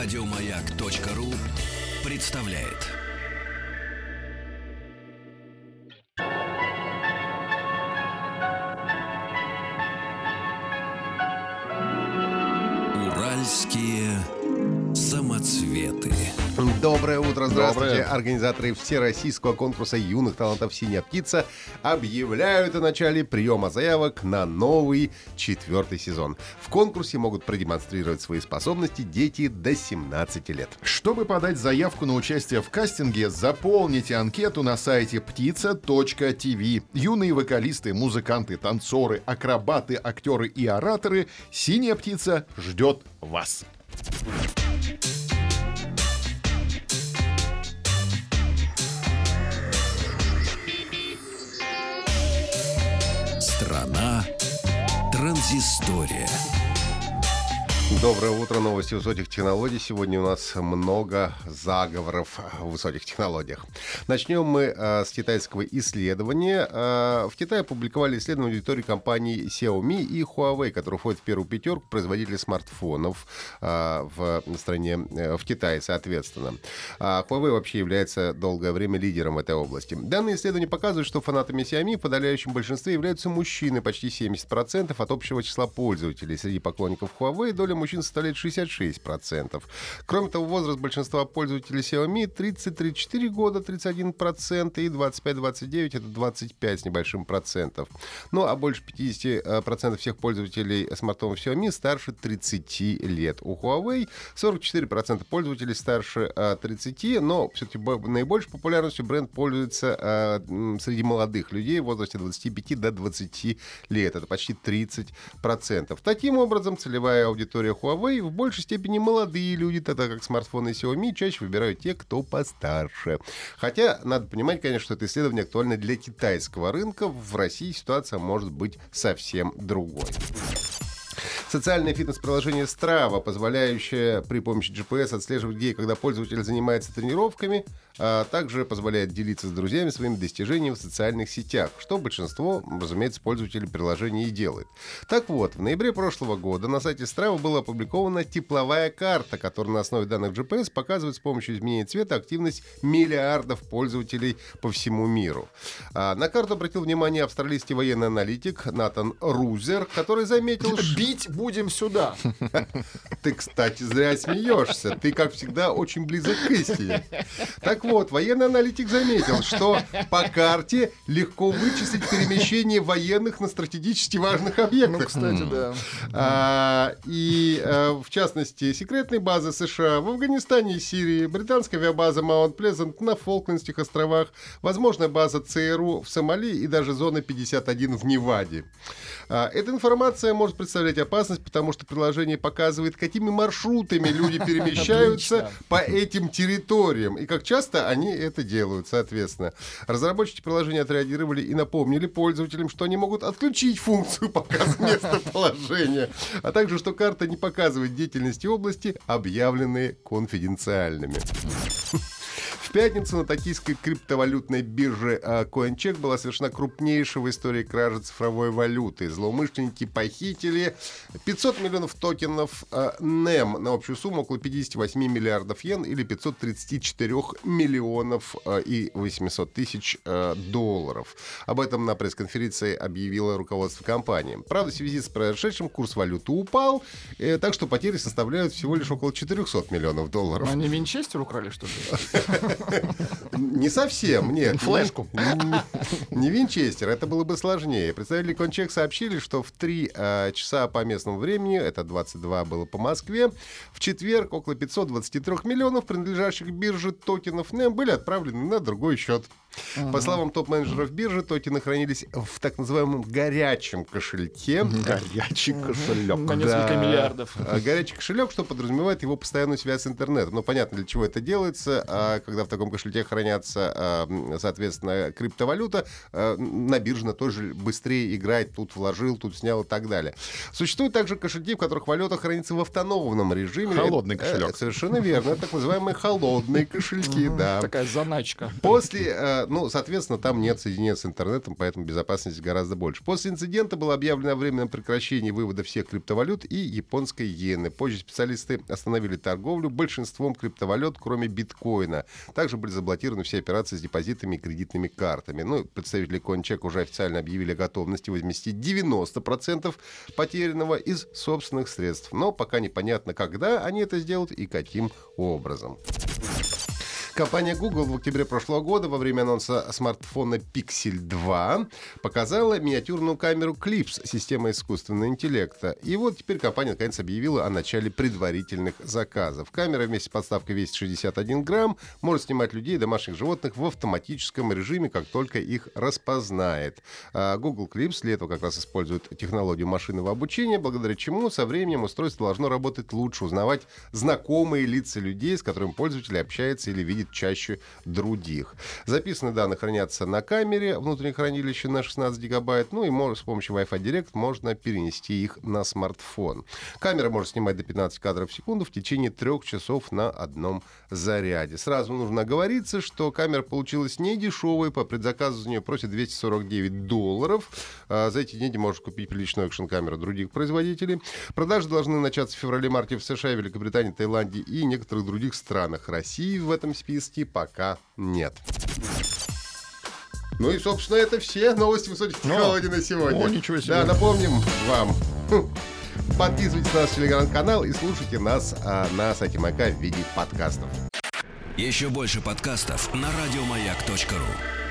Радиомаяк.ру представляет. Уральские самоцветы. Доброе утро, здравствуйте. Доброе. Организаторы Всероссийского конкурса юных талантов «Синяя птица» объявляют о начале приема заявок на новый четвертый сезон. В конкурсе могут продемонстрировать свои способности дети до 17 лет. Чтобы подать заявку на участие в кастинге, заполните анкету на сайте птица.тв. Юные вокалисты, музыканты, танцоры, акробаты, актеры и ораторы «Синяя птица» ждет вас. Транзистория. Доброе утро, новости высоких технологий. Сегодня у нас много заговоров в высоких технологиях. Начнем мы э, с китайского исследования. Э, в Китае опубликовали исследование аудитории компаний Xiaomi и Huawei, которые входят в первую пятерку производителей смартфонов э, в стране, э, в Китае, соответственно. А Huawei вообще является долгое время лидером в этой области. Данные исследования показывают, что фанатами Xiaomi в подавляющем большинстве являются мужчины, почти 70% от общего числа пользователей. Среди поклонников Huawei доля мужчин составляет 66%. Кроме того, возраст большинства пользователей Xiaomi 30-34 года, 31%, и 25-29 это 25 с небольшим процентов. Ну, а больше 50% всех пользователей смартфонов Xiaomi старше 30 лет. У Huawei 44% пользователей старше э, 30, но все-таки наибольшей популярностью бренд пользуется э, среди молодых людей в возрасте 25 до 20 лет. Это почти 30%. Таким образом, целевая аудитория Huawei в большей степени молодые люди, тогда как смартфоны Xiaomi чаще выбирают те, кто постарше. Хотя, надо понимать, конечно, что это исследование актуально для китайского рынка. В России ситуация может быть совсем другой. Социальное фитнес-приложение Strava, позволяющее при помощи GPS отслеживать, где и когда пользователь занимается тренировками, а также позволяет делиться с друзьями своими достижениями в социальных сетях, что большинство, разумеется, пользователей приложения и делает. Так вот, в ноябре прошлого года на сайте Strava была опубликована тепловая карта, которая на основе данных GPS показывает с помощью изменения цвета активность миллиардов пользователей по всему миру. А на карту обратил внимание австралийский военный аналитик Натан Рузер, который заметил, что... Бить будем сюда. Ты, кстати, зря смеешься. Ты, как всегда, очень близок к истине. Так вот, военный аналитик заметил, что по карте легко вычислить перемещение военных на стратегически важных объектах. Ну, кстати, да. А, и, э, в частности, секретные базы США в Афганистане и Сирии, британская авиабаза Маунт Плезант на Фолклендских островах, возможная база ЦРУ в Сомали и даже зона 51 в Неваде. А, Эта информация может представлять опасность, потому что приложение показывает, какими маршрутами люди перемещаются по этим территориям и как часто они это делают, соответственно. Разработчики приложения отреагировали и напомнили пользователям, что они могут отключить функцию показа местоположения, а также, что карта не показывает деятельности области, объявленные конфиденциальными. В пятницу на токийской криптовалютной бирже а, CoinCheck была совершена крупнейшая в истории кража цифровой валюты. Злоумышленники похитили 500 миллионов токенов а, NEM на общую сумму около 58 миллиардов йен или 534 миллионов а, и 800 тысяч долларов. Об этом на пресс-конференции объявило руководство компании. Правда, в связи с произошедшим курс валюты упал, э, так что потери составляют всего лишь около 400 миллионов долларов. Они Винчестер украли, что ли? Не совсем, нет. Флешку. Не, Винчестер, это было бы сложнее. Представители Кончек сообщили, что в 3 э, часа по местному времени, это 22 было по Москве, в четверг около 523 миллионов принадлежащих бирже токенов NEM были отправлены на другой счет. По словам топ-менеджеров биржи, токены хранились в так называемом горячем кошельке. Горячий кошелек. На несколько Да. миллиардов. А, Горячий кошелек, что подразумевает его постоянную связь с интернетом. Ну, понятно, для чего это делается. А когда в таком кошельке хранятся, а, соответственно, криптовалюта, на бирже она тоже быстрее играет. Тут вложил, тут снял и так далее. Существуют также кошельки, в которых валюта хранится в автономном режиме. Холодный Э, кошелек. э, Совершенно верно. Это так называемые холодные кошельки, да. Такая заначка. После ну, соответственно, там нет соединения с интернетом, поэтому безопасность гораздо больше. После инцидента было объявлено о временном прекращении вывода всех криптовалют и японской иены. Позже специалисты остановили торговлю большинством криптовалют, кроме биткоина. Также были заблокированы все операции с депозитами и кредитными картами. Ну, представители CoinCheck уже официально объявили о готовности возместить 90% потерянного из собственных средств. Но пока непонятно, когда они это сделают и каким образом. Компания Google в октябре прошлого года во время анонса смартфона Pixel 2 показала миниатюрную камеру Clips системы искусственного интеллекта. И вот теперь компания наконец объявила о начале предварительных заказов. Камера вместе с подставкой весит 61 грамм, может снимать людей и домашних животных в автоматическом режиме, как только их распознает. А Google Clips для этого как раз использует технологию машинного обучения, благодаря чему со временем устройство должно работать лучше, узнавать знакомые лица людей, с которыми пользователь общается или видит чаще других. Записанные данные хранятся на камере внутреннее хранилище на 16 гигабайт, ну и с помощью Wi-Fi Direct можно перенести их на смартфон. Камера может снимать до 15 кадров в секунду в течение трех часов на одном заряде. Сразу нужно оговориться, что камера получилась не дешевой, по предзаказу за нее просят 249 долларов. А за эти деньги можно купить приличную экшн-камеру других производителей. Продажи должны начаться в феврале-марте в США, Великобритании, Таиланде и некоторых других странах. России в этом списке списке пока нет. Ну и, собственно, это все новости высоких технологий на сегодня. О, ничего себе. Да, напомним вам. Подписывайтесь на наш телеграм-канал и слушайте нас а, на сайте Маяка в виде подкастов. Еще больше подкастов на радиомаяк.ру